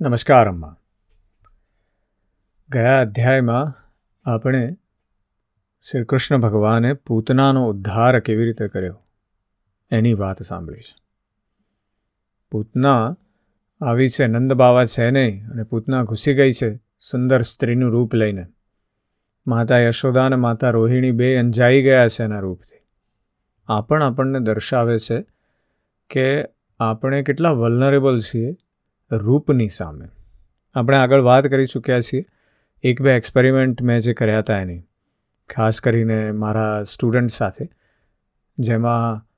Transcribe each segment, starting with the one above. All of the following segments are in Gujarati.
નમસ્કાર, અમ્મા. ગયા અધ્યાયમાં આપણે શ્રી કૃષ્ણ ભગવાને પૂતનાનો ઉદ્ધાર કેવી રીતે કર્યો? એની વાત સાંભળી છે. પૂતના આવી છે, નંદ બાવા છે નહીં, અને પૂતના ઘૂસી ગઈ છે, સુંદર સ્ત્રીનું રૂપ લઈને. માતા યશોદા અને માતા રોહિણી બે અંજાઈ ગયા છે એના રૂપથી. આ પણ આપણને દર્શાવે છે કે આપણે કેટલા વલનરેબલ છીએ રૂપની સામે. આપણે આગળ વાત કરી ચૂક્યા છીએ. એક બે એક્સપેરિમેન્ટ મેં જે કર્યા હતા એની. ખાસ કરીને મારા સ્ટુડન્ટ સાથે. જેમાં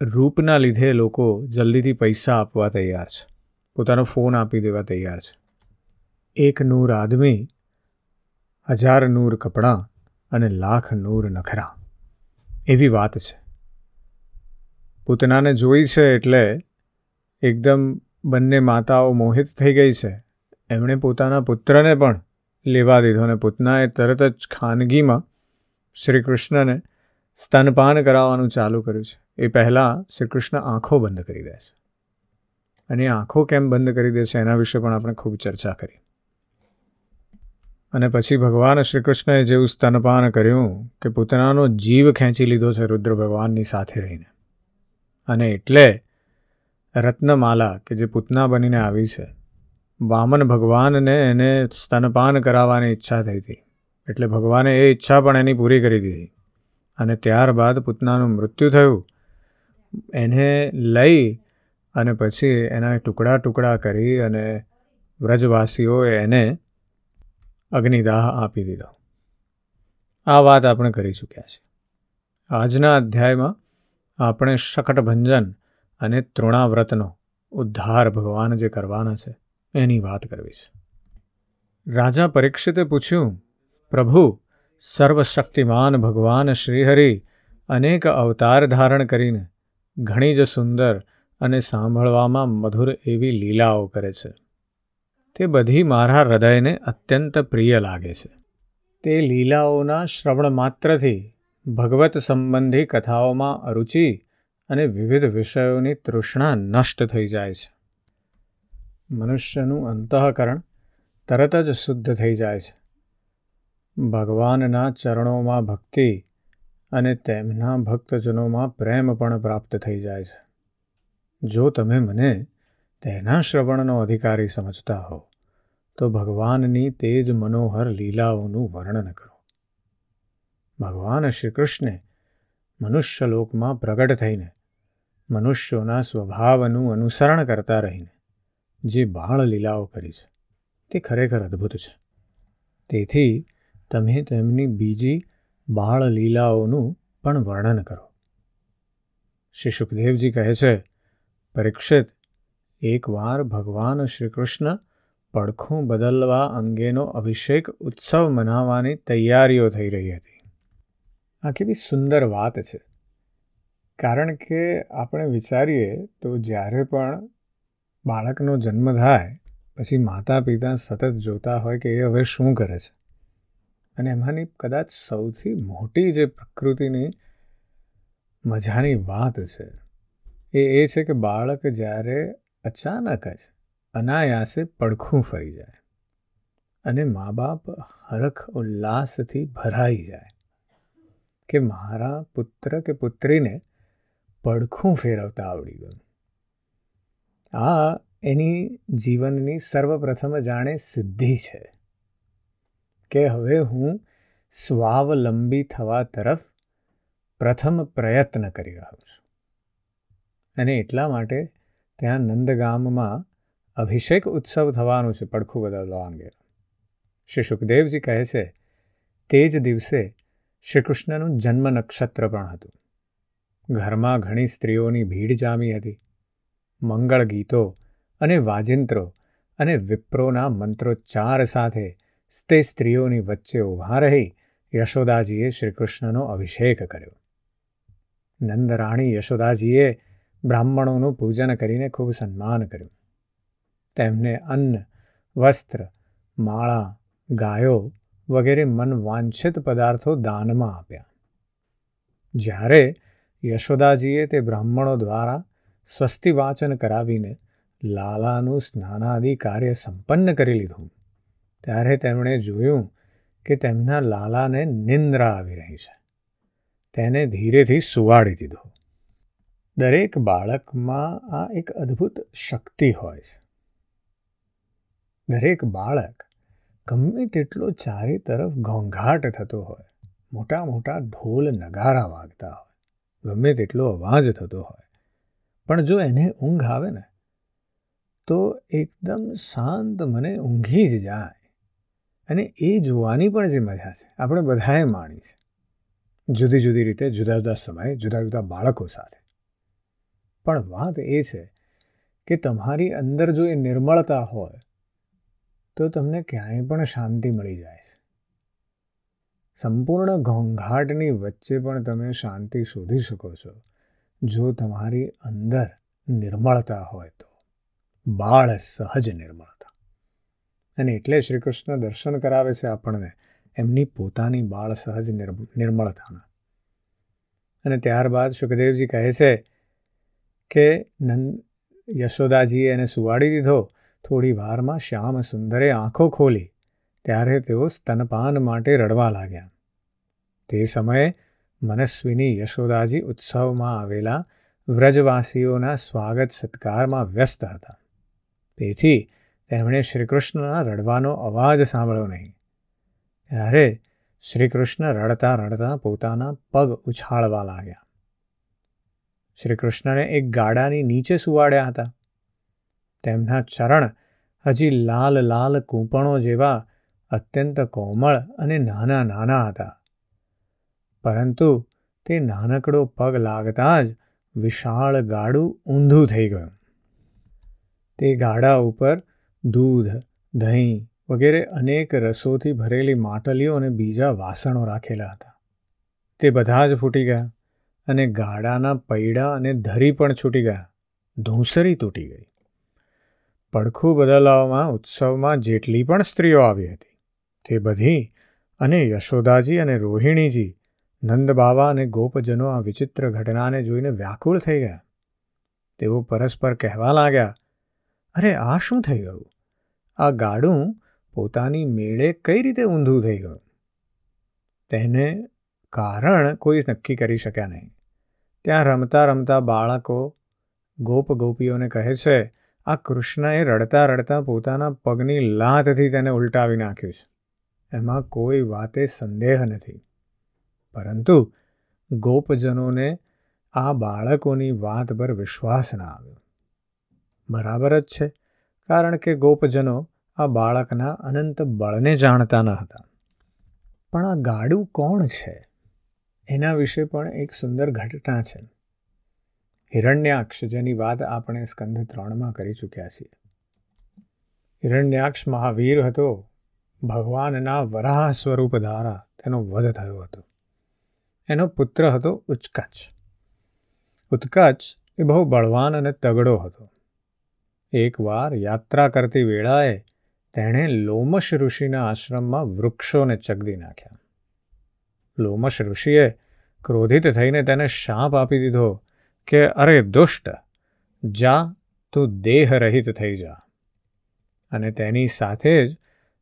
રૂપના લીધે લોકો જલ્દીથી પૈસા આપવા તૈયાર છે. પોતાનો ફોન આપી દેવા તૈયાર છે. એક નૂર આદમી, હજાર નૂર કપડાં અને લાખ નૂર નખરા. એવી વાત છે. પૂતનાને જોઈ છે એટલે એકદમ બંને માતાઓ મોહિત થઈ ગઈ છે. એમણે પોતાના પુત્રને પણ લેવા દીધો અને પૂતનાએ તરત જ ખાનગીમાં શ્રી કૃષ્ણને સ્તનપાન કરાવવાનું ચાલુ કર્યું છે. એ પહેલાં શ્રી કૃષ્ણ આંખો બંધ કરી દે છે. અને આંખો કેમ બંધ કરી દે છે એના વિશે પણ આપણે ખૂબ ચર્ચા કરી. અને પછી ભગવાન શ્રી કૃષ્ણએ જેવું સ્તનપાન કર્યું કે પૂતનાનો જીવ ખેંચી લીધો છે રુદ્ર ભગવાનની સાથે રહીને. અને એટલે રત્નમાલા, કે જે પૂતના બનીને આવી છે. વામન ભગવાનને એને સ્તનપાન કરાવવાની ઈચ્છા થઈ હતી. એટલે ભગવાને એ ઈચ્છા પણ એની પૂરી કરી દીધી. અને ત્યારબાદ પૂતનાનું મૃત્યુ થયું. એને લઈ અને પછી એના ટુકડા ટુકડા કરી અને વ્રજવાસીઓએ એને અગ્નિદાહ આપી દીધો. આ વાત આપણે કરી ચૂક્યા છીએ. આજના અધ્યાયમાં આપણે શકટભંજન અને તૃણાવ્રતનો ઉદ્ધાર ભગવાન જે કરવાના છે, એની વાત કરવી છે રાજા પરીક્ષિતે પૂછ્યું, પ્રભુ, સર્વશક્તિમાન ભગવાન શ્રીહરિ અનેક અવતાર ધારણ કરીને ઘણી જ સુંદર અને સાંભળવામાં મધુર એવી લીલાઓ કરે છે. તે બધી મારા હૃદયને અત્યંત પ્રિય લાગે છે. તે લીલાઓના શ્રવણ માત્રથી ભગવત સંબંધી કથાઓમાં અરુચિ અને વિવિધ વિષયોની તૃષ્ણા નષ્ટ થઈ જાય છે. મનુષ્યનું અંતઃકરણ તરત જ શુદ્ધ થઈ જાય છે. ભગવાનના ચરણોમાં ભક્તિ અને તેમના ભક્તજનોમાં પ્રેમ પણ પ્રાપ્ત થઈ જાય છે. જો તમે મને તેના શ્રવણનો અધિકારી સમજતા હો, તો ભગવાનની તે જ મનોહર લીલાઓનું વર્ણન કરો. ભગવાન શ્રી કૃષ્ણે મનુષ્યલોકમાં પ્રગટ થઈને મનુષ્યોના સ્વભાવનું અનુસરણ કરતા રહીને જે બાળ લીલાઓ કરી છે, તે ખરેખર અદ્ભુત છે. તેથી તમે તેમની બીજી બાળ લીલાઓનું પણ વર્ણન કરો. શ્રી સુખદેવજી કહે છે, પરીક્ષિત એકવાર ભગવાન શ્રી કૃષ્ણ પડખું બદલવા અંગેનો અભિષેક ઉત્સવ મનાવવાની તૈયારીઓ થઈ રહી હતી. આ કેવી સુંદર વાત છે. કારણ કે આપણે વિચારીએ તો જ્યારે પણ બાળકનો જન્મ થાય, પછી માતા પિતા સતત જોતા હોય કે એ હવે શું કરે છે. અને એમાંની કદાચ સૌથી મોટી જે પ્રકૃતિની મજાની વાત છે, એ એ છે કે બાળક જ્યારે અચાનક જ અનાયાસે પડખું ફરી જાય અને મા બાપ હરખ ઉલ્લાસથી ભરાઈ જાય કે મારા પુત્ર કે પુત્રીને પડખું ફેરવતા આવડી ગયું. આ એની જીવનની સર્વપ્રથમ જાણે સિદ્ધિ છે કે હવે હું સ્વાવલંબી થવા તરફ પ્રથમ પ્રયત્ન કરી રહ્યો છું. અને એટલા માટે ત્યાં નંદગામમાં અભિષેક ઉત્સવ થવાનું છે પડખું બદલવા અંગે. શ્રી સુખદેવજી કહે છે, તે જ દિવસે શ્રી કૃષ્ણનું જન્મ નક્ષત્ર પણ હતું. ઘરમાં ઘણી સ્ત્રીઓની ભીડ જામી હતી. મંગળ ગીતો અને વાજિંત્રો અને વિપ્રોના મંત્રોચ્ચાર સાથે તે સ્ત્રીઓની વચ્ચે ઊભા રહી યશોદાજીએ શ્રીકૃષ્ણનો અભિષેક કર્યો. નંદરાણી યશોદાજીએ બ્રાહ્મણોનું પૂજન કરીને ખૂબ સન્માન કર્યું. તેમને અન્ન, વસ્ત્ર, માળા, ગાયો વગેરે મન વાંછિત પદાર્થો દાનમાં આપ્યા. જ્યારે યશોદાજીએ તે બ્રાહ્મણો દ્વારા સ્વસ્તિ વાચન કરાવીને લાલાનું સ્નાનાદિ કાર્ય સંપન્ન કરી લીધું. ત્યારે તેમણે જોયું કે તેમના લાલાને નિંદ્રા આવી રહી છે. તેને ધીરેથી સુવાડી દીધો. દરેક બાળકમાં આ એક અદ્ભુત શક્તિ હોય છે. દરેક બાળક ગમે તેટલો ચારે તરફ ઘોંઘાટ થતો હોય, મોટા મોટા ઢોલ નગારા વાગતા હોય ગમે તેટલો અવાજ થતો હોય. પણ જો એને ઊંઘ આવે ને, તો એકદમ શાંત મને ઊંઘી જ જાય. અને એ જોવાની પણ જે મજા છે, આપણે બધાએ માણી છે. જુદી જુદી રીતે જુદા જુદા સમયે જુદા જુદા બાળકો સાથે. પણ વાત એ છે કે તમારી અંદર જો એ નિર્મળતા હોય, તો તમને ક્યાંય પણ શાંતિ મળી જાય છે. સંપૂર્ણ ઘોંઘાટની વચ્ચે પણ તમે શાંતિ શોધી શકો છો. જો તમારી અંદર નિર્મળતા હોય તો. બાળ સહજ નિર્મળતા. અને એટલે શ્રી કૃષ્ણ દર્શન કરાવે છે આપણને એમની પોતાની બાળ સહજ નિર્મળતાના. અને ત્યારબાદ સુખદેવજી કહે છે કે નંદ, યશોદાજીએ એને સુવાડી દીધો. થોડી વારમાં શ્યામ સુંદરે આંખો ખોલી. ત્યારે તેઓ સ્તનપાન માટે રડવા લાગ્યા. તે સમયે મનસ્વીની યશોદાજી ઉત્સવમાં આવેલા વ્રજવાસીઓના સ્વાગત સત્કારમાં વ્યસ્ત હતા. તેથી તેમણે શ્રીકૃષ્ણના રડવાનો અવાજ સાંભળ્યો નહીં. ત્યારે શ્રીકૃષ્ણ રડતા રડતા પોતાના પગ ઉછાળવા લાગ્યા. શ્રીકૃષ્ણને એક ગાડાની નીચે સુવાડ્યા હતા. તેમના ચરણ હજી લાલ લાલ કૂંપણો જેવા અત્યંત કોમળ અને નાના નાના હતા. પરંતુ તે નાનકડો પગ લાગતા જ વિશાળ ગાડું ઊંધું થઈ ગયું. તે ગાડા ઉપર દૂધ, દહીં વગેરે અનેક રસોથી ભરેલી માટલીઓ અને બીજા વાસણો રાખેલા હતા. તે બધા જ ફૂટી ગયા અને ગાડાના પૈડા અને ધરી પણ છૂટી ગયા. ધૂંસરી તૂટી ગઈ. પડખું બદલાવવામાં ઉત્સવમાં જેટલી પણ સ્ત્રીઓ આવી હતી તે બધી અને યશોદાજી અને રોહિણીજી, નંદબાવા અને ગોપજનો આ વિચિત્ર ઘટનાને જોઈને વ્યાકુળ થઈ ગયા. તેઓ પરસ્પર કહેવા લાગ્યા, અરે, આ શું થઈ ગયું? આ ગાડું પોતાની મેળે કઈ રીતે ઊંધું થઈ ગયું? તેને કારણ કોઈ નક્કી કરી શક્યા નહીં. ત્યાં રમતા રમતા બાળકો, ગોપ ગોપીઓને કહે છે, આ કૃષ્ણએ રડતા રડતા પોતાના પગની લાતથી તેને ઉલટાવી નાખ્યું છે. એમાં કોઈ વાતે સંદેહ નથી. પરંતુ ગોપજનોને આ બાળકોની વાત પર વિશ્વાસ ના આવ્યો. બરાબર જ છે, કારણ કે ગોપજનો આ બાળકના અનંત બળને જાણતા ન હતા. પણ આ ગાડું કોણ છે? એના વિશે પણ એક સુંદર ઘટના છે. હિરણ્યાક્ષ જેની વાત આપણે સ્કંધ ત્રણમાં કરી ચૂક્યા છીએ. હિરણ્યાક્ષ મહાવીર હતો. ભગવાનના વરાહ સ્વરૂપ દ્વારા તેનો વધ થયો હતો. એનો પુત્ર હતો ઉચકચ. ઉત્કચ એ બહુ બળવાન અને તગડો હતો. એકવાર યાત્રા કરતી વેળાએ તેણે લોમશ ઋષિના આશ્રમમાં વૃક્ષોને ચગદી નાખ્યા. લોમશ ઋષિએ ક્રોધિત થઈને તેને શાપ આપી દીધો કે, અરે દુષ્ટ, જા તું દેહ રહિત થઈ જા. અને તેની સાથે જ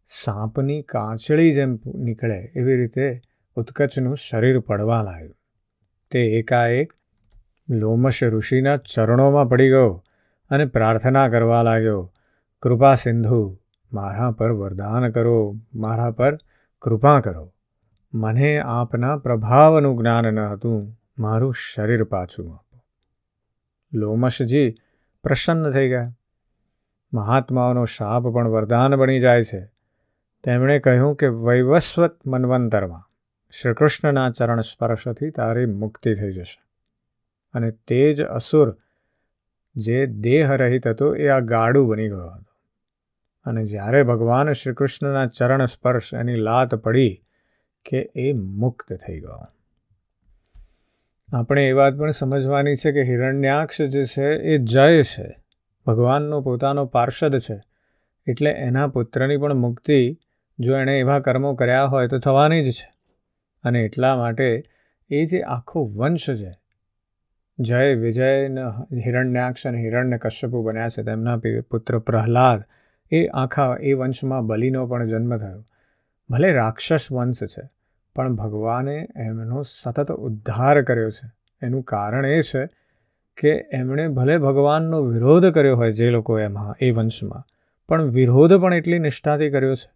સાપની કાંચળી જેમ નીકળે એવી રીતે ઉત્કચનું શરીર પડવા લાગ્યું. તે એકાએક લોમશ ઋષિના ચરણોમાં પડી ગયો અને પ્રાર્થના કરવા લાગ્યો, કૃપા સિંધુ, મારા પર વરદાન કરો, મારા પર કૃપા કરો. મને આપના પ્રભાવનું જ્ઞાન ન હતું, મારું શરીર પાછું આપો. લોમશજી પ્રસન્ન થઈ ગયા. મહાત્માઓનો શાપ પણ વરદાન બની જાય છે. તેમણે કહ્યું કે વૈવસ્વત મન્વંતરમાં શ્રીકૃષ્ણના ચરણ સ્પર્શથી તારી મુક્તિ થઈ જશે. અને તે જ અસુર જે દેહરહિત હતો એ આ ગાડું બની ગયો હતો. અને જ્યારે ભગવાન શ્રીકૃષ્ણના ચરણ સ્પર્શ એની લાત પડી કે એ મુક્ત થઈ ગયો. આપણે એ વાત પણ સમજવાની છે કે હિરણ્યાક્ષ જે છે એ જય છે. ભગવાનનો પોતાનો પાર્ષદ છે. એટલે એના પુત્રની પણ મુક્તિ જો એણે એવા કર્મો કર્યા હોય તો થવાની જ છે. અને એટલા માટે એ જે આખો વંશ છે, જય વિજય હિરણ્યાક્ષ અને હિરણ્ય કશ્યપુ બન્યા છે, તેમના પુત્ર પ્રહલાદ, એ આખા એ વંશમાં બલિનો પણ જન્મ થયો. ભલે રાક્ષસ વંશ છે, પણ ભગવાને એમનો સતત ઉદ્ધાર કર્યો છે. એનું કારણ એ છે કે એમણે ભલે ભગવાનનો વિરોધ કર્યો હોય જે લોકો એમાં, એ વંશમાં, પણ વિરોધ પણ એટલી નિષ્ઠાથી કર્યો છે.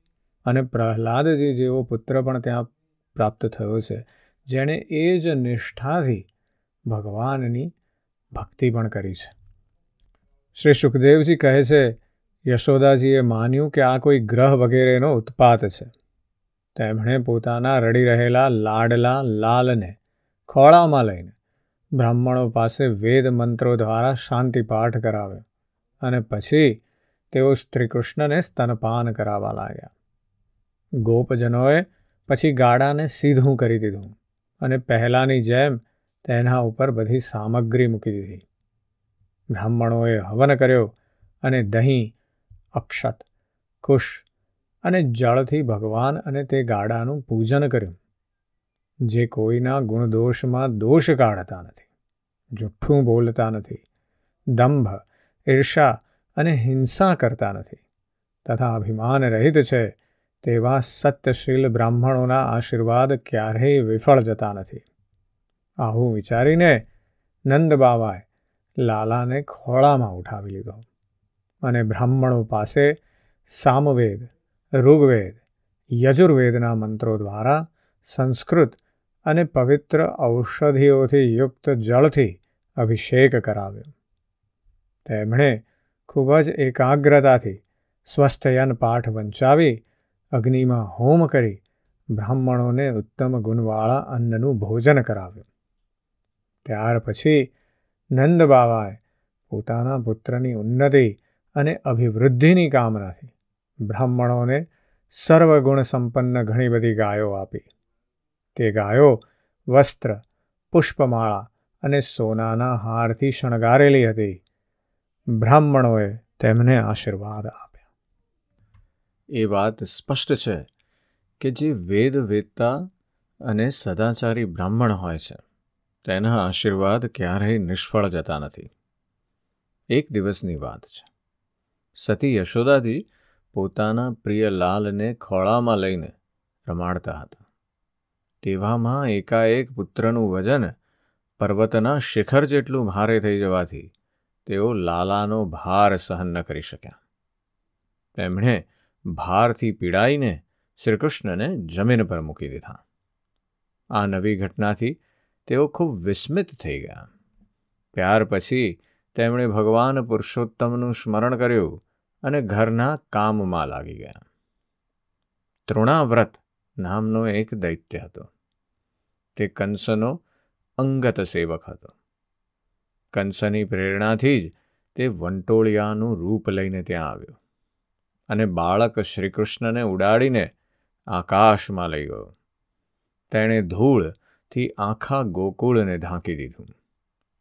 અને પ્રહલાદજી જેવો પુત્ર પણ ત્યાં પ્રાપ્ત થયો છે. જેણે એ જ નિષ્ઠાથી ભગવાનની ભક્તિ પણ કરી છે. શ્રી સુખદેવજી કહે છે, યશોદાજીએ માન્યું કે આ કોઈ ગ્રહ વગેરેનો ઉત્પાત છે. તેમણે પોતાના રડી રહેલા લાડલા લાલને ખોળામાં લઈને બ્રાહ્મણો પાસે વેદ મંત્રો દ્વારા શાંતિ પાઠ કરાવ્યો અને પછી તેઓ શ્રીકૃષ્ણને સ્તનપાન કરાવવા લાગ્યા. ગોપજનોએ પછી ગાડાને સીધું કરી દીધું અને પહેલાંની જેમ તેના ઉપર બધી સામગ્રી મૂકી દીધી. બ્રાહ્મણોએ હવન કર્યો અને દહીં, અક્ષત, કુશ અને જળથી ભગવાન અને તે ગાડાનું પૂજન કર્યું. જે કોઈના ગુણદોષમાં દોષ કાઢતા નથી, જુઠ્ઠું બોલતા નથી, દંભ, ઈર્ષા અને હિંસા કરતા નથી, તથા અભિમાન રહિત છે તેવા સત્યશીલ બ્રાહ્મણોના આશીર્વાદ ક્યારેય વિફળ જતા નથી. આવું વિચારીને નંદબાવાએ લાલાને ખોળામાં ઉઠાવી લીધો અને બ્રાહ્મણો પાસે સામવેદ, ઋગ્વેદ, યજુર્વેદના મંત્રો દ્વારા સંસ્કૃત અને પવિત્ર ઔષધિઓથી યુક્ત જળથી અભિષેક કરાવ્યો. તેમણે ખૂબ જ એકાગ્રતાથી સ્વસ્થયન પાઠ વંચાવી અગ્નિમાં હોમ કરી બ્રાહ્મણોને ઉત્તમ ગુણવાળા અન્નનું ભોજન કરાવ્યું. ત્યાર પછી નંદ બાવાએ પોતાના પુત્રની ઉન્નતિ અને અભિવૃદ્ધિની કામનાથી બ્રાહ્મણોને સર્વગુણ સંપન્ન ઘણી બધી ગાયો આપી. તે ગાયો વસ્ત્ર, પુષ્પમાળા અને સોનાના હારથી શણગારેલી હતી. બ્રાહ્મણોએ તેમને આશીર્વાદ આપ્યા. એ વાત સ્પષ્ટ છે કે જે વેદ વેદતા અને સદાચારી બ્રાહ્મણ હોય છે, તેના આશીર્વાદ ક્યારેય નિષ્ફળ જતા નથી. એક દિવસની વાત છે. સતી યશોદાજી પોતાના પ્રિય લાલને ખોળામાં લઈને રમાડતા હતા. તેવામાં એકાએક પુત્રનું વજન પર્વતના શિખર જેટલું ભારે થઈ જવાથી તેઓ લાલાનો ભાર સહન ન કરી શક્યા. તેમણે ભારથી પીડાઈને શ્રીકૃષ્ણને જમીન પર મૂકી દીધા. આ નવી ઘટનાથી તેઓ ખૂબ વિસ્મિત થઈ ગયા. ત્યાર પછી તેમણે ભગવાન પુરુષોત્તમનું સ્મરણ કર્યું અને ઘરના કામમાં લાગી ગયા. તૃણાવ્રત નામનો એક દૈત્ય હતો. તે કંસનો અંગત સેવક હતો. કંસની પ્રેરણાથી જ તે વંટોળિયાનું રૂપ લઈને ત્યાં આવ્યો. અને બાળક શ્રીકૃષ્ણને ઉડાડીને આકાશમાં લઈ ગયો. તેણે ધૂળથી આખા ગોકુળને ઢાંકી દીધું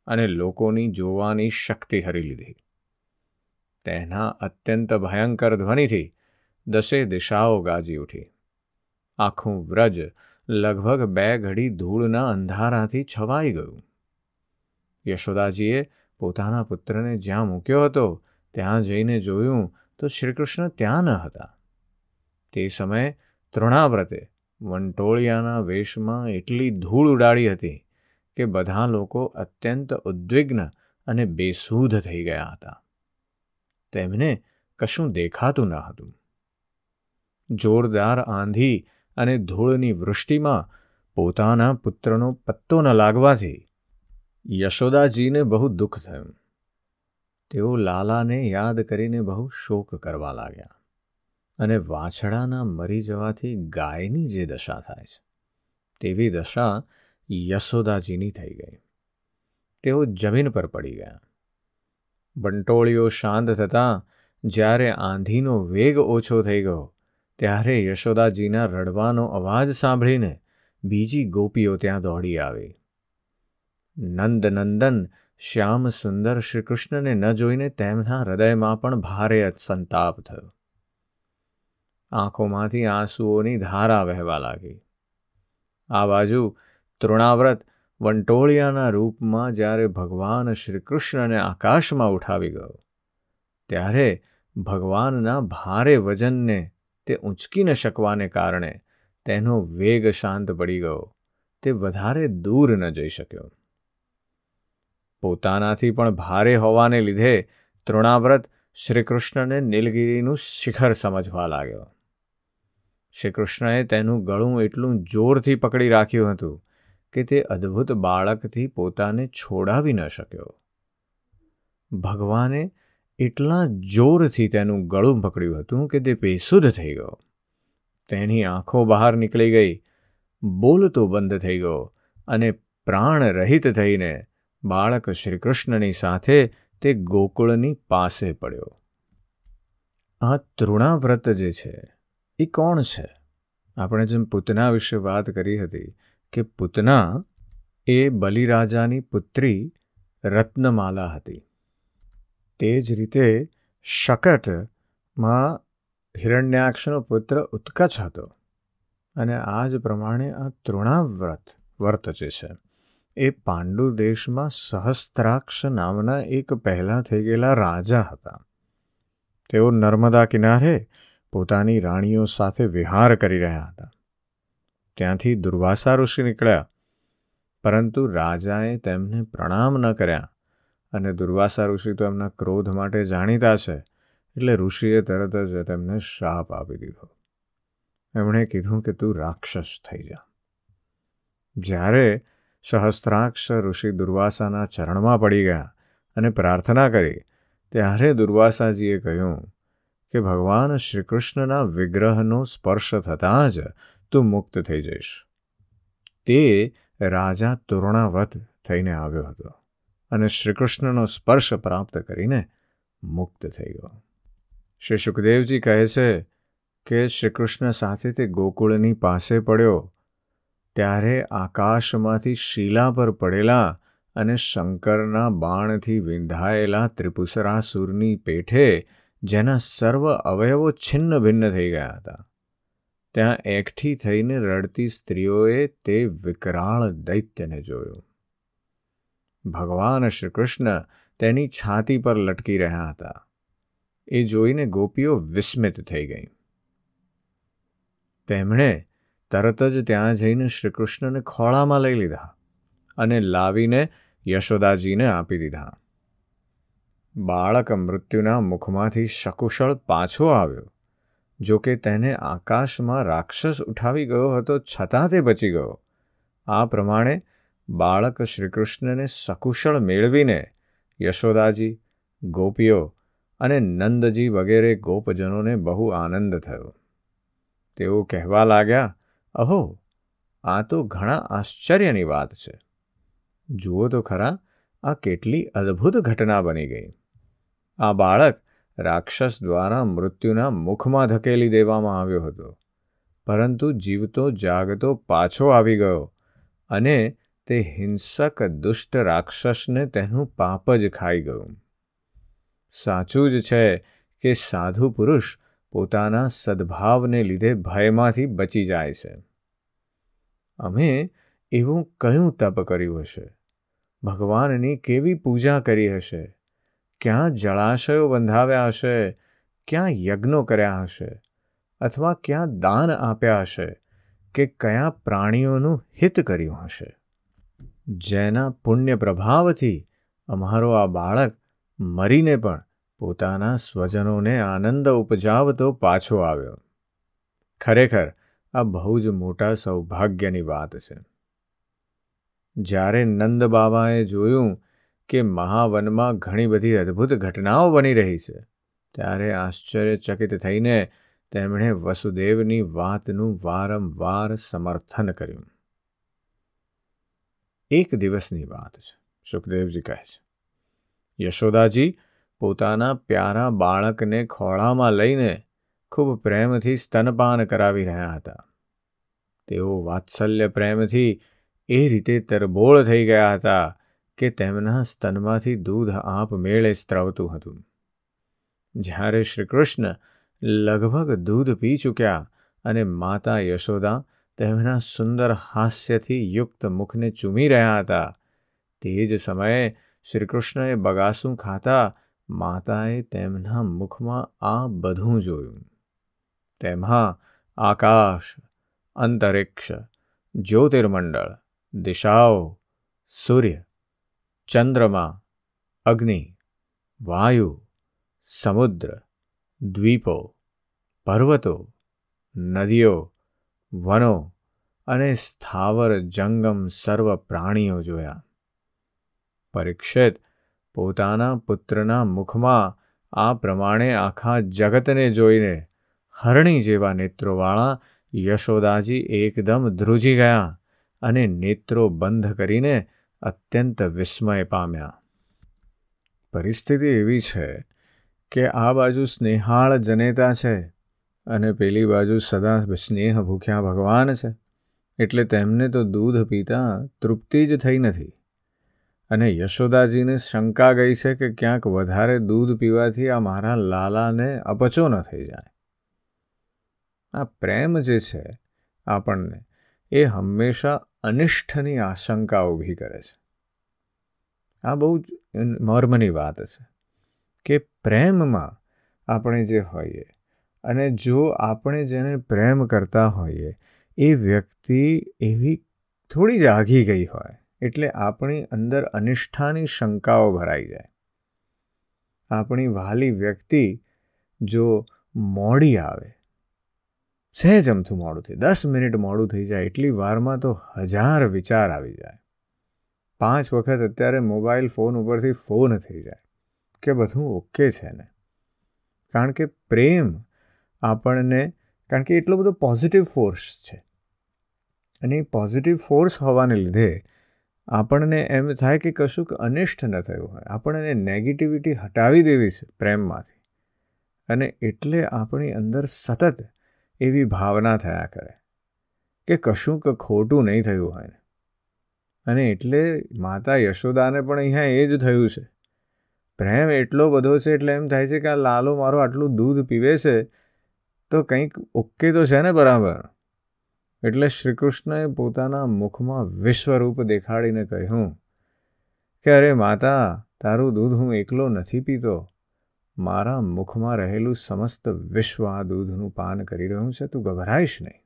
અને લોકોની જોવાની શક્તિ હરી લીધી. તેના અત્યંત ભયંકર ધ્વનિથી દસે દિશાઓ ગાજી ઉઠી. આખું વ્રજ લગભગ બે ઘડી ધૂળના અંધારાથી છવાઈ ગયું. યશોદાજીએ પોતાના પુત્રને જ્યાં મૂક્યો હતો, ત્યાં જઈને જોયું તો શ્રીકૃષ્ણ ત્યાં ન હતા. તે સમયે તૃણાવ્રતે વંટોળિયાના વેશમાં એટલી ધૂળ ઉડાડી હતી કે બધા લોકો અત્યંત ઉદ્વિગ્ન અને બેસૂધ થઈ ગયા હતા. તેમને કશું દેખાતું ન હતું. જોરદાર આંધી અને ધૂળની વૃષ્ટિમાં પોતાના પુત્રનો પત્તો ન લાગવાથી યશોદાજીને બહુ દુઃખ થયું. તેઓ લાલાને યાદ કરીને બહુ શોક કરવા લાગ્યા અને વાછડાના મરી જવાથી ગાયની જે દશા થાય છે, તેવી દશા યશોદાજીની થઈ ગઈ. તેઓ જમીન પર પડી ગયા. બંટોળીઓ શાંત થતાં જ્યારે આંધીનો વેગ ઓછો થઈ ગયો, ત્યારે યશોદાજીના રડવાનો અવાજ સાંભળીને બીજી ગોપીઓ ત્યાં દોડી આવી. નંદનંદન શ્યામ સુંદર શ્રીકૃષ્ણને ન જોઈને તેમના હૃદયમાં પણ ભારે સંતાપ થયો. આંખોમાંથી આંસુઓની ધારા વહેવા લાગી. આ બાજુ તૃણાવ્રત વંટોળિયાના રૂપમાં જ્યારે ભગવાન શ્રીકૃષ્ણને આકાશમાં ઉઠાવી ગયો, ત્યારે ભગવાનના ભારે વજનને તે ઊંચકી ન શકવાને કારણે તેનો વેગ શાંત પડી ગયો, તે વધારે દૂર ન જઈ શક્યો. પોતાનાથી પણ ભારે હોવાને લીધે તૃણાવ્રત શ્રીકૃષ્ણને નીલગિરીનું શિખર સમજવા લાગ્યો. શ્રીકૃષ્ણએ તેનું ગળું એટલું જોરથી પકડી રાખ્યું હતું કે તે અદ્ભુત બાળકથી પોતાને છોડાવી ન શક્યો. ભગવાને એટલા જોરથી તેનું ગળું પકડ્યું હતું કે તે બેસુધ થઈ ગયો. તેની આંખો બહાર નીકળી ગઈ બોલતો બંધ થઈ ગયો અને પ્રાણ રહિત થઈને બાળક શ્રીકૃષ્ણની સાથે તે ગોકુળની પાસે પડ્યો. આ તૃણાવ્રત જે છે, એ કોણ છે? આપણે જેમ પૂતના વિશે વાત કરી હતી કે પૂતના એ બલિરાજાની પુત્રી રત્નમાલા હતી. તે જ રીતે શકટમાં હિરણ્યાક્ષનો પુત્ર ઉત્કચ હતો. અને આ જ પ્રમાણે આ તૃણાવ્રત, વર્ત જે છે એ પાંડુ દેશમાં સહસ્ત્રાક્ષ નામના એક પહેલાં થઈ ગયેલા રાજા હતા. તેઓ નર્મદા કિનારે પોતાની રાણીઓ સાથે વિહાર કરી રહ્યા હતા. ત્યાંથી દુર્વાસા ઋષિ નીકળ્યા. પરંતુ રાજાએ તેમને પ્રણામ ન કર્યા અને દુર્વાસા ઋષિ તો એમના ક્રોધ માટે જાણીતા છે, એટલે ઋષિએ તરત જ તેમને શાપ આપી દીધો. એમણે કીધું કે તું રાક્ષસ થઈ જા. જ્યારે સહસ્ત્રાક્ષ ઋષિ દુર્વાસાના ચરણમાં પડી ગયા અને પ્રાર્થના કરી. ત્યારે દુર્વાસાજીએ કહ્યું કે, ભગવાન શ્રીકૃષ્ણના વિગ્રહનો સ્પર્શ થતાં જ તું મુક્ત થઈ જઈશ. તે રાજા તોરણાવત થઈને આવ્યો હતો અને શ્રીકૃષ્ણનો સ્પર્શ પ્રાપ્ત કરીને મુક્ત થઈ ગયો. શ્રી સુખદેવજી કહે છે કે, શ્રીકૃષ્ણ સાથે તે ગોકુળની પાસે પડ્યો ત્યારે આકાશમાંથી શીલા પર પડેલા અને શંકરના બાણથી વિંધાયેલા ત્રિપુસરાસુરની પેઠે જેના સર્વ અવયવો છિન્ન ભિન્ન થઈ ગયા હતા. ત્યાં એકઠી થઈને રડતી સ્ત્રીઓએ તે વિકરાળ દૈત્યને જોયું. ભગવાન શ્રીકૃષ્ણ તેની છાતી પર લટકી રહ્યા હતા. એ જોઈને ગોપીઓ વિસ્મિત થઈ ગઈ. તેમણે તરત જ ત્યાં જઈને શ્રીકૃષ્ણને ખોળામાં લઈ લીધા અને લાવીને યશોદાજીને આપી દીધા. બાળક મૃત્યુના મુખમાંથી સકુશળ પાછો આવ્યો. જો કે તેને આકાશમાં રાક્ષસ ઉઠાવી ગયો હતો છતાં તે બચી ગયો. આ પ્રમાણે બાળક શ્રીકૃષ્ણને સકુશળ મેળવીને યશોદાજી, ગોપીઓ અને નંદજી વગેરે ગોપજનોને બહુ આનંદ થયો. તેઓ કહેવા લાગ્યા અહો, આ તો ઘણા આશ્ચર્યની વાત છે. જુઓ તો ખરા, આ કેટલી અદ્ભુત ઘટના બની ગઈ. આ બાળક રાક્ષસ દ્વારા મૃત્યુના મુખમાં ધકેલી દેવામાં આવ્યો હતો. પરંતુ જીવતો જાગતો પાછો આવી ગયો અને તે હિંસક દુષ્ટ રાક્ષસને તેનું પાપ જ ખાઈ ગયું. સાચું જ છે કે સાધુ પુરુષ પોતાના સદ્ભાવને લીધે ભયમાંથી બચી જાય છે. અમે એવું કયું તપ કર્યું હશે? ભગવાનની કેવી પૂજા કરી હશે? ક્યાં જળાશયો બંધાવ્યા હશે? ક્યાં યજ્ઞો કર્યા હશે? અથવા ક્યાં દાન આપ્યા હશે? કે કયા પ્રાણીઓનું હિત કર્યું હશે? જેના પુણ્ય પ્રભાવથી અમારો આ બાળક મરીને પણ પોતાના સ્વજનોને આનંદ ઉપજાવતો પાછો આવ્યો. ખરેખર, આ બહુ જ મોટા સૌભાગ્યની વાત છે. જ્યારે નંદ બાબાએ જોયું કે મહાવનમાં ઘણી બધી અદ્ભુત ઘટનાઓ બની રહી છે, ત્યારે આશ્ચર્યચકિત થઈને તેમણે વસુદેવની વાતનું વારંવાર સમર્થન કર્યું. એક દિવસની વાત છે, સુખદેવજી કહે છે. યશોદાજી પોતાના પ્યારા બાળકને ખોળામાં લઈને ખૂબ પ્રેમથી સ્તનપાન કરાવી રહ્યા હતા. તેઓ વાત્સલ્ય પ્રેમથી એ રીતે તરબોળ થઈ ગયા હતા કે તેમના સ્તનમાંથી દૂધ આપમેળે સ્ત્રવતું હતું. જ્યારે શ્રીકૃષ્ણ લગભગ દૂધ પી ચૂક્યા અને માતા યશોદા તેમના સુંદર હાસ્યથી યુક્ત મુખને ચૂમી રહ્યા હતા, તે જ સમયે શ્રીકૃષ્ણએ બગાસું ખાતા માતાએ તેમના મુખમાં આ બધું જોયું. તેમાં આકાશ, અંતરિક્ષ, જ્યોતિર્મંડળ, દિશાઓ, સૂર્ય, ચંદ્રમા, અગ્નિ, વાયુ, સમુદ્ર, દ્વીપો, પર્વતો, નદીઓ, વનો અને સ્થાવર જંગમ સર્વ પ્રાણીઓ જોયા. પરીક્ષિત પોતાના પુત્રના મુખમાં આ પ્રમાણે આખા જગતને જોઈને હરણી જેવા નેત્રોવાળા યશોદાજી એકદમ ધ્રુજી ગયા અને નેત્રો બંધ કરીને અત્યંત વિસ્મય પામ્યા. પરિસ્થિતિ એવી છે કે આ બાજુ સ્નેહાળ જનેતા છે અને પેલી બાજુ સદા સ્નેહ ભૂખ્યા ભગવાન છે. એટલે તેમને તો દૂધ પીતા તૃપ્તિ જ થઈ નથી. અને યશોદાજીને શંકા ગઈ છે કે ક્યાંક વધારે દૂધ પીવાથી આ મારા લાલાને અપચો ન થઈ જાય. આ પ્રેમ જે છે આપણને, એ હંમેશા અનિષ્ઠની આશંકા ઊભી કરે છે. આ બહુ જ મર્મની વાત છે કે પ્રેમમાં આપણે જે હોઈએ અને જો આપણે જેને પ્રેમ કરતા હોઈએ, એ વ્યક્તિ એવી થોડી જ આઘી ગઈ હોય. એટલે આપણી અંદર અનિષ્ઠાની શંકાઓ ભરાઈ જાય. આપણી વહાલી વ્યક્તિ જો મોડી આવે, સહેજ અમથું મોડું થઈ દસ મિનિટ મોડું થઈ જાય, એટલી વારમાં તો હજાર વિચાર આવી જાય. પાંચ વખત અત્યારે મોબાઈલ ફોન ઉપરથી ફોન થઈ જાય, કે બધું ઓકે છે ને? કારણ કે પ્રેમ આપણને, કારણ કે એટલો બધો પોઝિટિવ ફોર્સ છે. અને એ પોઝિટિવ ફોર્સ હોવાને લીધે આપણને એમ થાય કે કશુંક અનિષ્ટ ન થયું હોય. આપણને નેગેટિવિટી હટાવી દેવી છે પ્રેમમાંથી. અને એટલે આપણી અંદર સતત એવી ભાવના થયા કરે કે કશુંક ખોટું નહીં થયું હોય ને. અને એટલે માતા યશોદાને પણ અહીંયા એ જ થયું છે. પ્રેમ એટલો બધો છે એટલે એમ થાય છે કે આ લાલો મારો આટલું દૂધ પીવે છે, તો કંઈક ઓકે તો છે ને બરાબર. એટલે શ્રીકૃષ્ણએ પોતાના મુખમાં વિશ્વરૂપ દેખાડીને કહ્યું, કે અરે માતા, તારું દૂધ હું એકલો નથી પીતો. મારા મુખમાં રહેલું સમસ્ત વિશ્વ આ દૂધનું પાન કરી રહ્યું છે, તું ગભરાઈશ નહીં.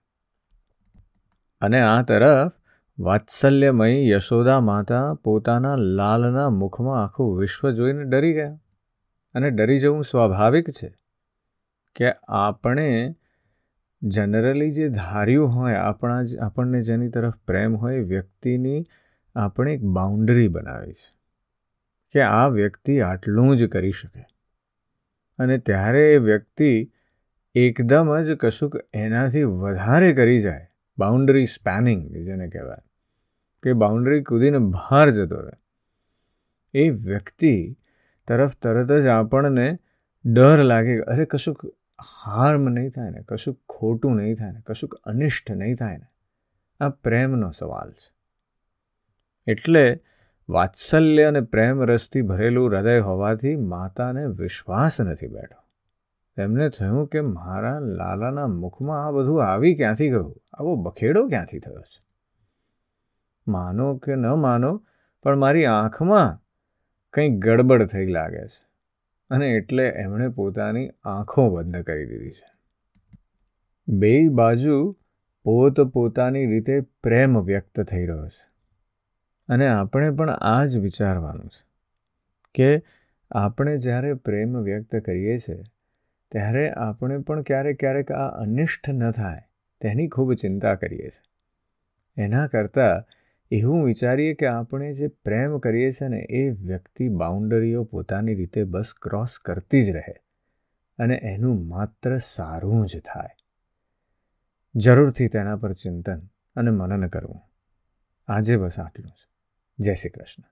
અને આ તરફ વાત્સલ્યમય યશોદા માતા પોતાના લાલના મુખમાં આખું વિશ્વ જોઈને ડરી ગયા. અને ડરી જવું સ્વાભાવિક છે કે આપણે જનરલી જે ધાર્યું હોય, આપણા જ, આપણને જેની તરફ પ્રેમ હોય વ્યક્તિની આપણે એક બાઉન્ડરી બનાવી છે. કે આ વ્યક્તિ આટલું જ કરી શકે. અને ત્યારે એ વ્યક્તિ એકદમ જ કશુંક એનાથી વધારે કરી જાય. બાઉન્ડરી સ્પેનિંગ જેને કહેવાય. કે બાઉન્ડરી કૂદીને બહાર જતો રહે. એ વ્યક્તિ તરફ તરત જ આપણને ડર લાગે અરે કશુંક હાર્મ નહીં થાય ને, કશુંક ખોટું નહીં થાય ને, કશુંક અનિષ્ટ નહીં થાય ને, આ પ્રેમનો સવાલ છે. એટલે વાત્સલ્ય અને પ્રેમ રસથી ભરેલું હૃદય હોવાથી માતાને વિશ્વાસ નથી બેઠો. તેમને થયું કે મારા લાલાના મુખમાં આ બધું આવી ક્યાંથી ગયું? આવો બખેડો ક્યાંથી થયો છે? માનો કે ન માનો, પણ મારી આંખમાં કંઈક ગડબડ થઈ લાગે છે. અને એટલે એમણે પોતાની આંખો બંધ કરી દીધી છે. બે બાજુ પોત પોતાની રીતે પ્રેમ વ્યક્ત થઈ રહ્યો છે. અને આપણે પણ આ જ વિચારવાનું છે કે આપણે જ્યારે પ્રેમ વ્યક્ત કરીએ છીએ ત્યારે આપણે પણ ક્યારેક ક્યારેક આ અનિષ્ટ ન થાય તેની ખૂબ ચિંતા કરીએ છીએ એના કરતાં એવું વિચારીએ કે આપણે જે પ્રેમ કરીએ છીએ ને, એ વ્યક્તિ બાઉન્ડરીઓ પોતાની રીતે બસ ક્રોસ કરતી જ રહે અને એનું માત્ર સારું જ થાય. જરૂરથી તેના પર ચિંતન અને મનન કરવું. આજે બસ આટલું જ. જય શ્રી કૃષ્ણ.